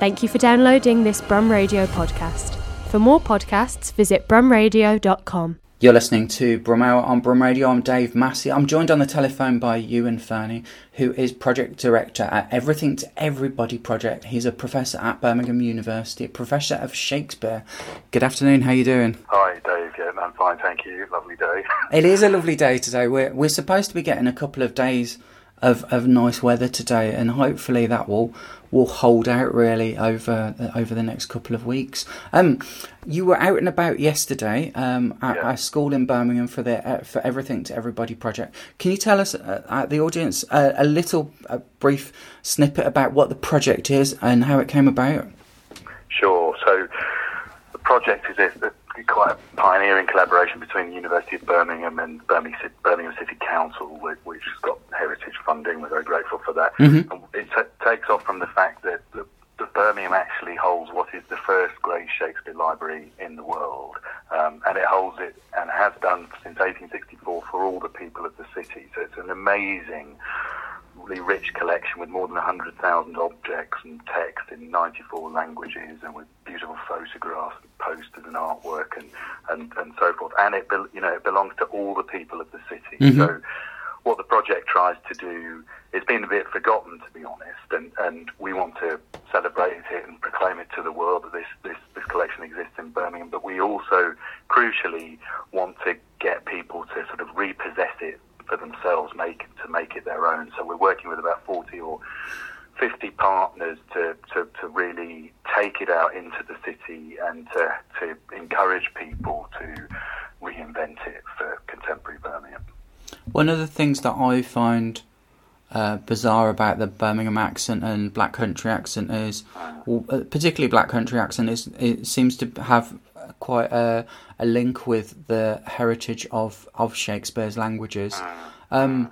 Thank you for downloading this Brum Radio podcast. For more podcasts, visit brumradio.com. You're listening to Brum Hour on Brum Radio. I'm Dave Massey. I'm joined on the telephone by Ewan Fernie, who is project director at Everything to Everybody project. He's a professor at Birmingham University, a professor of Shakespeare. Good afternoon. How are you doing? Hi, Dave. Yeah, I'm fine, thank you. Lovely day. It is a lovely day today. We're we're supposed to be getting a couple of days of, of nice weather today, and hopefully that will will hold out really over over the next couple of weeks. Um, you were out and about yesterday um, at Yeah. a school in Birmingham for the uh, for Everything to Everybody project. Can you tell us, uh, the audience, uh, a little a brief snippet about what the project is and how it came about? Sure. So the project is a quite a pioneering collaboration between the University of Birmingham and Birmingham City, Birmingham City Council, which, which has got heritage funding. We're very grateful for that. Mhm. And it ta- takes off from the fact that the, the Birmingham actually holds what is the first great Shakespeare library in the world, um, and it holds it and has done since 1864 for all the people of the city. So it's an amazing really rich collection with more than 100,000 objects and text in 94 languages and with beautiful photographs and posters and artwork and, and, and so forth. And it, you know, it belongs to all the people of the city. Mhm. So what the project tries to do, it's been a bit forgotten to be honest, and, and we want to celebrate it and proclaim it to the world that this, this, this collection exists in Birmingham, but we also crucially want to get people to sort of repossess it for themselves, make to make it their own. So we're working with about 40 or 50 partners to, to, to really take it out into the city and to, to encourage people to reinvent it for contemporary Birmingham. One of the things that I find uh, bizarre about the Birmingham accent and Black Country accent is, well, uh, particularly Black Country accent, is it seems to have quite a, a link with the heritage of, of Shakespeare's languages. Um,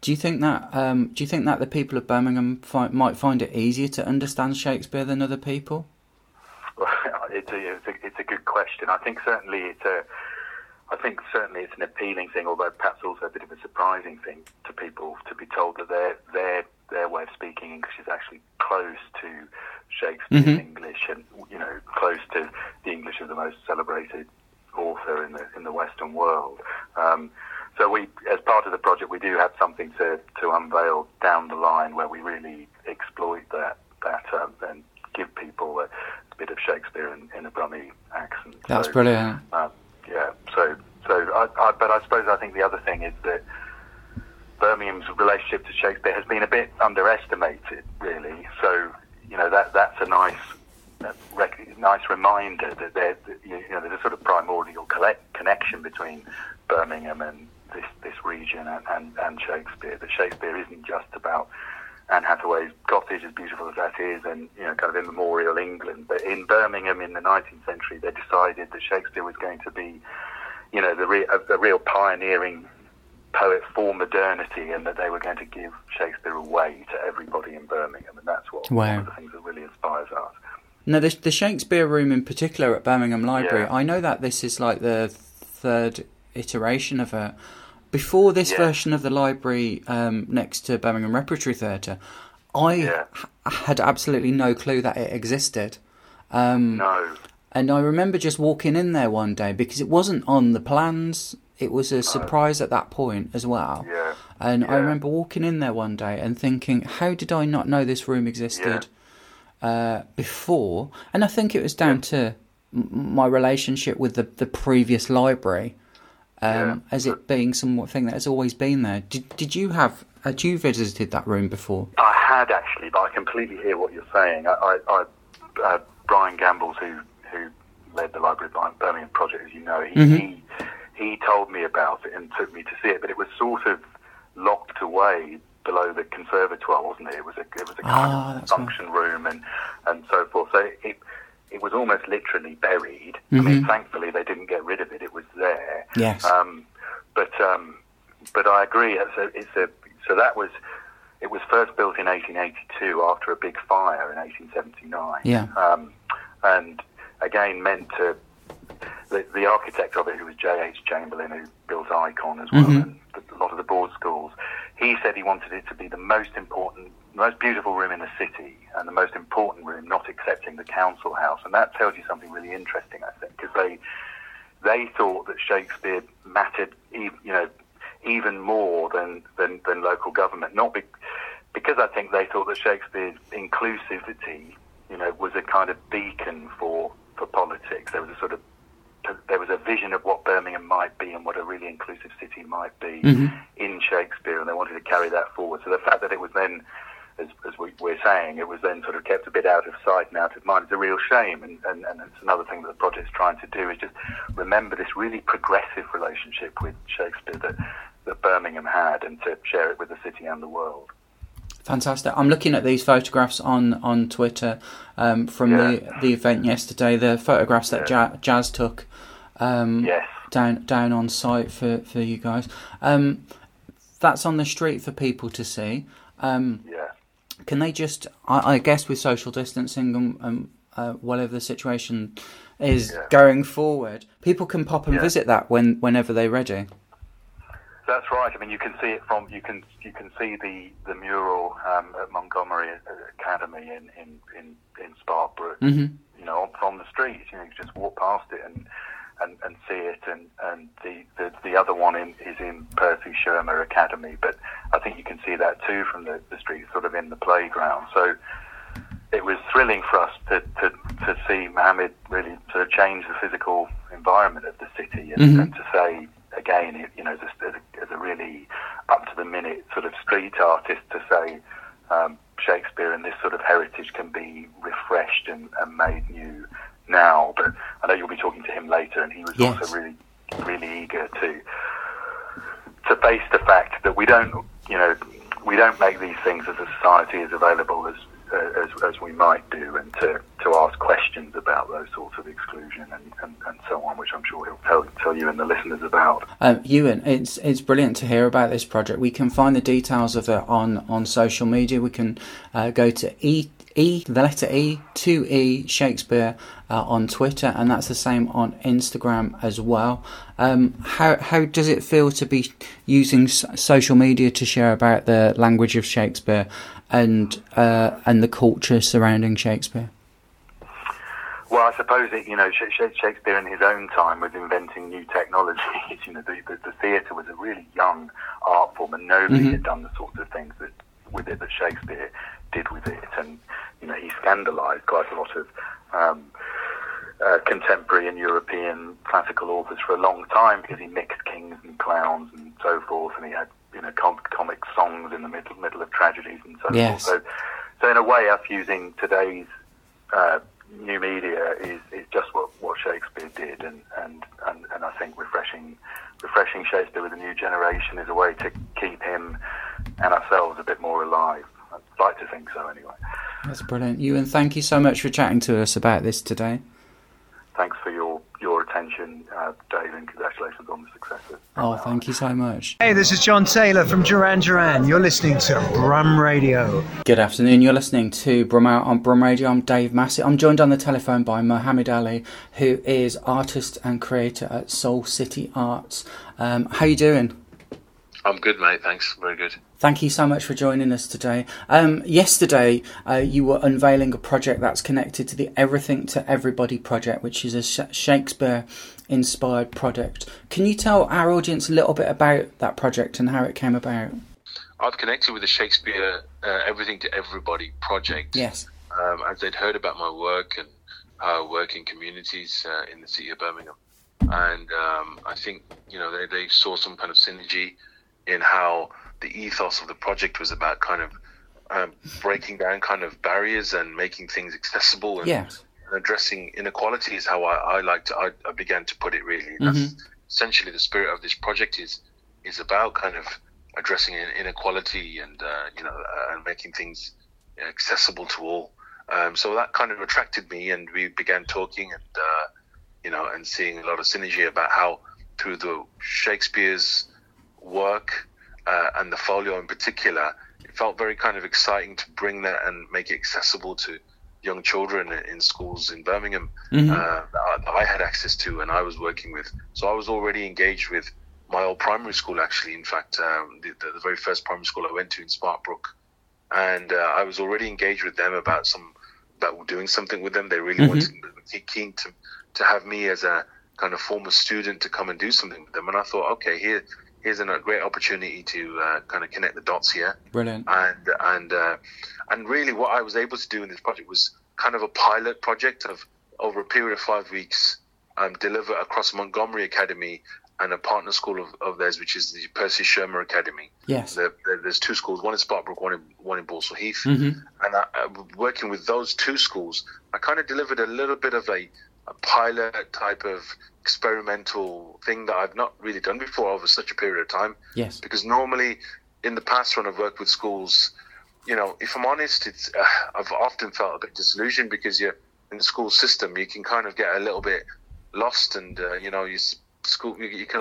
do you think that um, do you think that the people of Birmingham fi- might find it easier to understand Shakespeare than other people? it's, a, it's, a, it's a good question. I think certainly it's a, I think certainly it's an appealing thing, although perhaps also a bit of a surprising thing to people to be told that their their their way of speaking English is actually close to Shakespeare's Mhm. English, and you know, close to the English of the most celebrated author in the in the Western world. Um, so we, as part of the project, we do have something to, to unveil down the line where we really exploit that that um, and give people a, bit of Shakespeare in, in a Brummie accent. That's So, brilliant. um, yeah. So, so I, I, but I suppose I think the other thing is that Birmingham's relationship to Shakespeare has been a bit underestimated, really. So, you know, that that's a nice, rec- nice reminder that there, you know, there's a sort of primordial collect- connection between Birmingham and this this region and, and, and Shakespeare. That Shakespeare isn't just about Anne Hathaway's cottage, as beautiful as that is, and you know, kind of immemorial England. But in Birmingham in the 19th century, they decided that Shakespeare was going to be, you know, the re- a, a real pioneering poet for modernity, and that they were going to give Shakespeare away to everybody in Birmingham, and that's what one Wow. of the things that really inspires us. No, the, the Shakespeare room in particular at Birmingham Library. Yeah. I know that this is like the third iteration of it. Before this Yeah. version of the library um, next to Birmingham Repertory Theatre, I Yeah. had absolutely no clue that it existed. Um, No, And I remember just walking in there one day because it wasn't on the plans. It was a surprise at that point as well. yeah, And I remember walking in there one day and thinking, how did I not know this room existed uh, before? And I think it was down to my relationship with the, the previous library, um, Yeah. as it being something that has always been there. Did, did you have, had you visited that room before? I had actually, but I completely hear what you're saying. I, I, I uh, Brian Gambles, who who led the Library of Birmingham project, as you know, he, Mhm. he he told me about it and took me to see it, but it was sort of locked away below the conservatoire, wasn't it? It was a it was a kind Ah, of right. function room and and so forth. So it it was almost literally buried. I Mhm. mean, thankfully they didn't get rid of it. It was there. Yes. Um, but um, but I agree. It's a, it's a so that was it was first built in 1882 after a big fire in 1879. Yeah. Um, and again meant to the, the architect of it, who was J.H. Chamberlain, who built Ikon as well, Mhm. and the, a lot of the board schools. He said he wanted it to be the most important most beautiful room in the city and the most important room, not accepting the council house. And that tells you something really interesting, I think, because they they thought that Shakespeare mattered, you know, even more than than, than local government. Not be, because I think they thought that Shakespeare's inclusivity, you know, was a kind of beacon for for politics. There was a sort of there was a vision of what Birmingham might be and what a really inclusive city might be mm-hmm. in Shakespeare, and they wanted to carry that forward. So the fact that it was then, as, as we, are saying, it was then sort of kept a bit out of sight and out of mind is a real shame. And, and, and it's another thing that the project's trying to do is just remember this really progressive relationship with Shakespeare that, that Birmingham had and to share it with the city and the world. Fantastic. I'm looking at these photographs on on Twitter um, from yeah. the the event yesterday. The photographs that yeah. Jazz took um, yes. down down on site for, for you guys. Um, that's on the street for people to see. Um, yeah. Can they just? I, I guess with social distancing and, and uh, whatever the situation is yeah. going forward, people can pop and visit that when whenever they're ready. That's right. I mean, you can see it from you can you can see the the mural um, at Montgomery Academy in in in, in Sparkbrook. Mm-hmm. You know, from the street. You know, you just walk past it and and, and see it. And, and the, the, the other one in, is in Percy Shurmer Academy. But I think you can see that too from the, the street, sort of in the playground. So it was thrilling for us to, to, to see Mohammed really sort of change the physical environment of the city and, mm-hmm. and to say, again, you know, as a really up to the minute sort of street artist to say, um, Shakespeare and this sort of heritage can be refreshed and, and made new now, but I know you'll be talking to him later, and he was yes. also really, really eager to to face the fact that we don't, you know, we don't make these things as a society as available as uh, as, as we might do, and to, to ask questions about those sorts of exclusion and, and, and so on, which I'm sure he'll tell, tell you and the listeners about. Um, Ewan, it's it's brilliant to hear about this project. We can find the details of it on, on social media. We can uh, go to e E, the letter E, 2E Shakespeare uh, on Twitter, and that's the same on Instagram as well. Um, how how does it feel to be using social media to share about the language of Shakespeare and uh, and the culture surrounding Shakespeare? Well, I suppose it, you know Shakespeare in his own time was inventing new technologies. you know, the, the, the theatre was a really young art form, and nobody mm-hmm. had done the sorts of things that with it that Shakespeare did with it, and you know he scandalised quite a lot of um, uh, contemporary and European classical authors for a long time because he mixed kings and clowns and so forth, and he had you know com- comic songs in the middle middle of tragedies and so yes. forth. So, so in a way, us using today's uh, new media is, is just what, what Shakespeare did, and, and, and, and I think refreshing refreshing Shakespeare with a new generation is a way to keep him and ourselves a bit more alive. I'd like to think so, anyway. That's brilliant, Ewan. Thank you so much for chatting to us about this today. Thanks for your your attention, uh, Dave, and congratulations on the success. Oh, thank you so much. Hey, this is John Taylor from Duran Duran. You're listening to Brum Radio. Good afternoon. You're listening to Brum Out on Brum Radio. I'm Dave Massey. I'm joined on the telephone by Mohammed Ali, who is artist and creator at Soul City Arts. Um, how you doing? I'm good, mate. Thanks. Very good. Thank you so much for joining us today. Um, yesterday, uh, you were unveiling a project that's connected to the Everything to Everybody project, which is a Shakespeare inspired project. Can you tell our audience a little bit about that project and how it came about? I've connected with the Shakespeare uh, Everything to Everybody project. Yes. Um, as they'd heard about my work and uh, work in communities uh, in the city of Birmingham. And um, I think, you know, they, they saw some kind of synergy in how the ethos of the project was about kind of um, breaking down kind of barriers and making things accessible and, yes. and addressing inequality is how I, I like to I, I, began to put it really. That's mm-hmm. essentially the spirit of this project is is about kind of addressing inequality and uh, you know uh, and making things accessible to all. Um, so that kind of attracted me, and we began talking and uh, you know and seeing a lot of synergy about how through the Shakespeare's work uh, and the folio in particular, it felt very kind of exciting to bring that and make it accessible to young children in schools in Birmingham mm-hmm. uh, that I had access to and I was working with. So I was already engaged with my old primary school, actually. In fact, um, the, the, the, very first primary school I went to in Sparkbrook and uh, I was already engaged with them about some about doing something with them. They really Mhm. wanted keen to to have me as a kind of former student to come and do something with them, and I thought, okay, here here's a great opportunity to uh, kind of connect the dots here Brilliant. and and uh, and really what I was able to do in this project was kind of a pilot project of over a period of five weeks um, deliver across Montgomery Academy and a partner school of, of theirs, which is the Percy Shurmer Academy. Yes. There, there- there's two schools, one in Sparkbrook, one in one in Balsall Heath, Mhm. and I, I, working with those two schools, I kind of delivered a little bit of a, a pilot type of experimental thing that I've not really done before over such a period of time Yes. because normally in the past when I've worked with schools, you know, if I'm honest, it's uh, I've often felt a bit disillusioned because you're in the school system, you can kind of get a little bit lost, and uh, you know, you school you, you can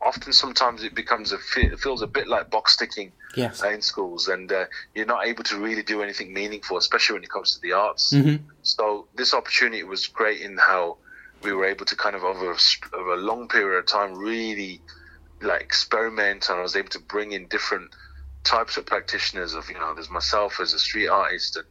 often sometimes it becomes a it feels a bit like box ticking Yes. uh, in schools, and uh, you're not able to really do anything meaningful, especially when it comes to the arts. Mhm. So this opportunity was great in how we were able to kind of over a, over a long period of time really like experiment, and I was able to bring in different types of practitioners. Of you know, there's myself as a street artist, and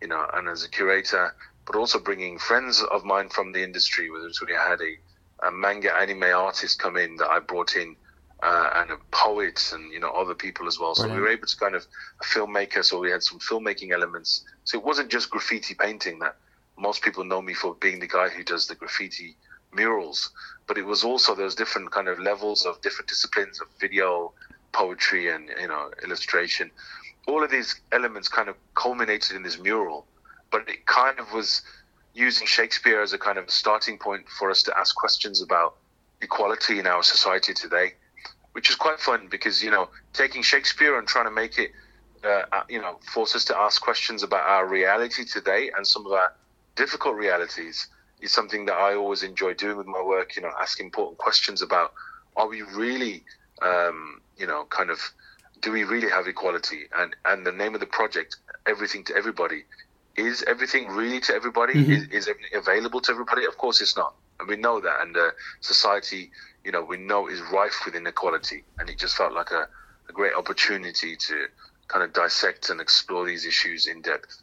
you know, and as a curator, but also bringing friends of mine from the industry. Whether it's we had a, a manga anime artist come in that I brought in. Uh, and a poet and you know other people as well. So we were able to kind of a filmmaker. So we had some filmmaking elements. So it wasn't just graffiti painting that most people know me for being the guy who does the graffiti murals, but it was also those different kind of levels of different disciplines of video, poetry, and you know illustration. All of these elements kind of culminated in this mural, but it kind of was using Shakespeare as a kind of starting point for us to ask questions about equality in our society today, which is quite fun because you know taking Shakespeare and trying to make it, uh, uh, you know, force us to ask questions about our reality today and some of our difficult realities is something that I always enjoy doing with my work. You know, asking important questions about are we really, um, you know, kind of do we really have equality? And and the name of the project, everything to everybody, is everything really to everybody? Mhm. Is, is everything available to everybody? Of course, it's not, and we know that. And uh, society, you know, we know is rife with inequality, and it just felt like a, a great opportunity to kind of dissect and explore these issues in depth.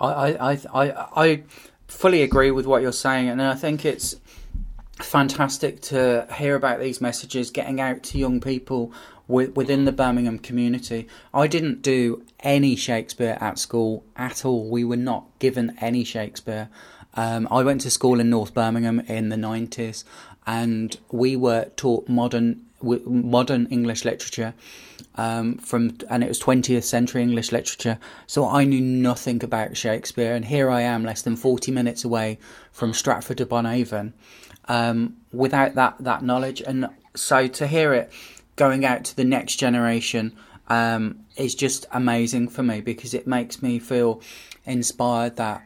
I, I, I, I fully agree with what you're saying, and I think it's fantastic to hear about these messages getting out to young people wi- within the Birmingham community. I didn't do any Shakespeare at school at all. We were not given any Shakespeare. Um, I went to school in North Birmingham in the 90s, and we were taught modern modern English literature um, from, and it was 20th century English literature. So I knew nothing about Shakespeare, and here I am, less than 40 minutes away from Stratford upon Avon, um, without that that knowledge. And so to hear it going out to the next generation um, is just amazing for me because it makes me feel inspired that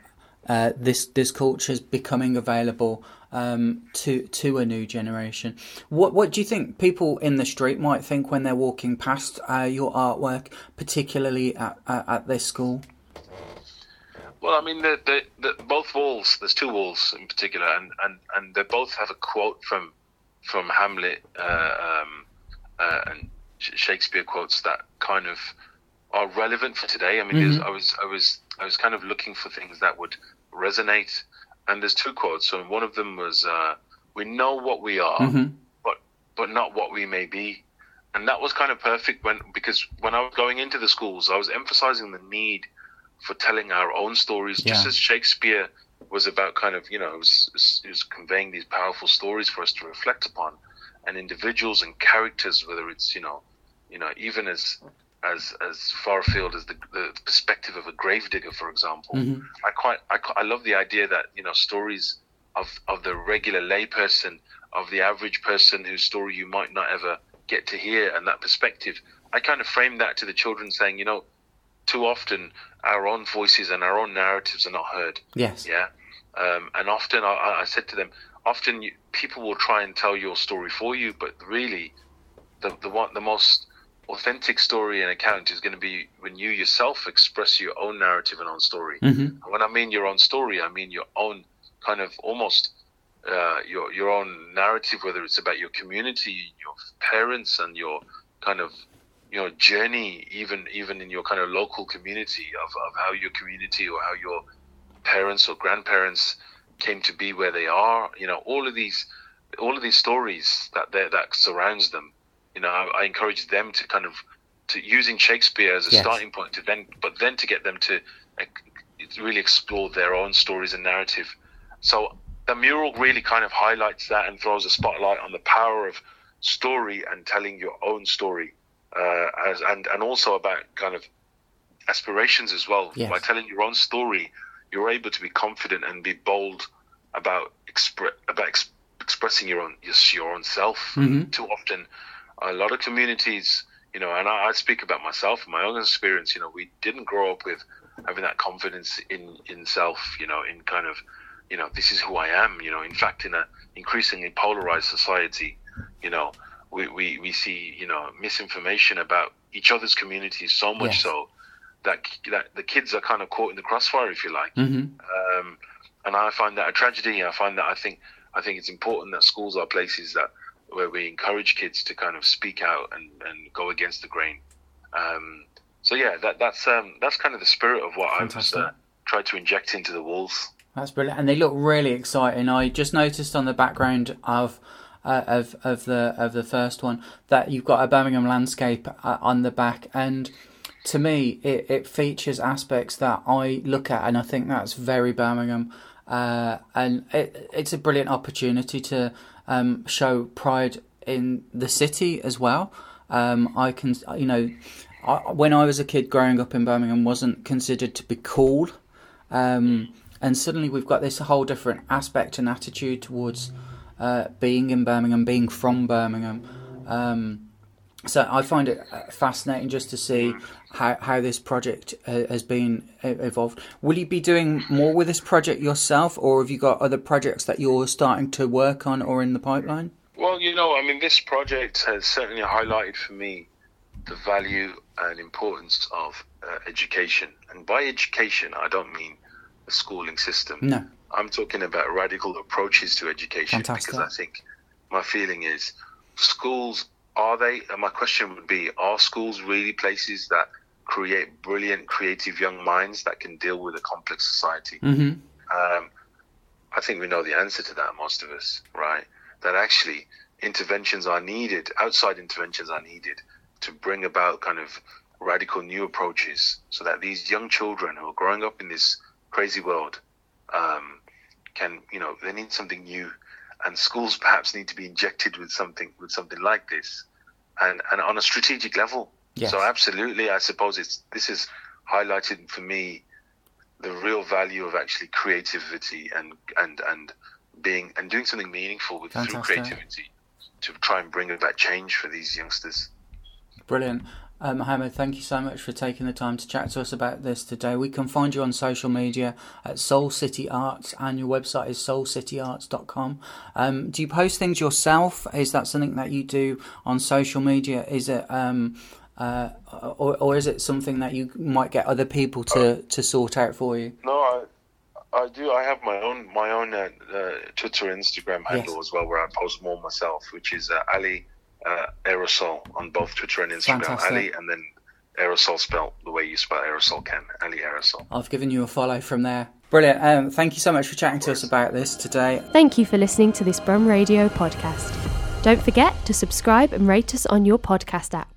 uh, this this culture is becoming available um, to to a new generation. What what do you think people in the street might think when they're walking past uh, your artwork, particularly at, at at this school? Well, I mean, the, the, the, both walls. There's two walls in particular, and, and, and they both have a quote from from Hamlet uh, um, uh, and Shakespeare quotes that kind of are relevant for today. I mean, there's I was I was I was kind of looking for things that would resonate, and there's two quotes. So one of them was, uh, "We know what we are, Mhm. but but not what we may be." And that was kind of perfect when because when I was going into the schools, I was emphasizing the need for telling our own stories, just as Shakespeare was about kind of you know it was, it was conveying these powerful stories for us to reflect upon, and individuals and characters, whether it's you know, you know even as as as far afield as the, the perspective of a gravedigger, for example. Mhm. I quite I, I love the idea that you know stories of of the regular layperson, of the average person whose story you might not ever get to hear, and that perspective. I kind of frame that to the children, saying, you know, too often our own voices and our own narratives are not heard. Yes. Yeah, um, and often I- I, I said to them, often you, people will try and tell your story for you, but really, the the one the most authentic story and account is going to be when you yourself express your own narrative and own story. hmm And when I mean your own story, I mean your own kind of almost uh, your your own narrative, whether it's about your community, your parents, and your kind of you know journey even even in your kind of local community of, of how your community or how your parents or grandparents came to be where they are you know all of these all of these stories that that surrounds them you know I, I, encourage them to kind of to using shakespeare as a yes. starting point to then but then to get them to uh, really explore their own stories and narrative so the mural really kind of highlights that and throws a spotlight on the power of story and telling your own story, uh, as and and also about kind of aspirations as well. Yes. By telling your own story, you're able to be confident and be bold about expre- about ex- expressing your own your, your own self. Mm-hmm. Too often, a lot of communities, you know, and I, I speak about myself, my own experience. You know, we didn't grow up with having that confidence in in self. You know, in kind of you know, this is who I am. You know, in fact, in a increasingly polarized society, you know, we, we, we see, you know, misinformation about each other's communities so much yes. so that that the kids are kind of caught in the crossfire, if you like. Mm-hmm. Um, and I find that a tragedy. I find that I think I think it's important that schools are places that where we encourage kids to kind of speak out and, and go against the grain. Um, so yeah, that that's um, that's kind of the spirit of what Fantastic. I've uh, tried to inject into the walls. That's brilliant, and they look really exciting. I just noticed on the background of uh, of of the of the first one that you've got a Birmingham landscape uh, on the back, and to me, it, it features aspects that I look at, and I think that's very Birmingham, uh, and it, it's a brilliant opportunity to um, show pride in the city as well. Um, I can, you know, I, when I was a kid growing up in Birmingham, wasn't considered to be cool. Um, and suddenly we've got this whole different aspect and attitude towards uh, being in Birmingham, being from Birmingham. Um, so I find it uh, fascinating just to see how, how this project uh, has been evolved. Will you be doing more with this project yourself, or have you got other projects that you're starting to work on or in the pipeline? Well, you know, I mean, this project has certainly highlighted for me the value and importance of uh, education. And by education, I don't mean the schooling system. No. I'm talking about radical approaches to education Fantastic. because I think my feeling is schools are they and my question would be are schools really places that create brilliant creative young minds that can deal with a complex society? Mm-hmm. um, i think we know the answer to that most of us right? That actually interventions are needed outside interventions are needed to bring about kind of radical new approaches so that these young children who are growing up in this crazy world um, can you know they need something new and schools perhaps need to be injected with something with something like this and and on a strategic level. Yes. so absolutely i suppose it's this is highlighted for me the real value of actually creativity and and and being and doing something meaningful with through creativity to try and bring about change for these youngsters. Brilliant uh, Mohammed, thank you so much for taking the time to chat to us about this today. We can find you on social media at Soul City Arts, and your website is soulcityarts.com. Um, do you post things yourself? Is that something that you do on social media? Is it, um, uh, or, or is it something that you might get other people to, to sort out for you? No, I, I do. I have my own my own uh, uh, Twitter, Instagram handle yes. as well, where I post more myself, which is uh, Ali uh, aerosol on both Twitter and Instagram. Fantastic. Ali, and then aerosol spelled the way you spell aerosol can. Ali aerosol. I've given you a follow from there. Brilliant. Um, thank you so much for chatting to us about this today. Thank you for listening to this Brum Radio podcast. Don't forget to subscribe and rate us on your podcast app.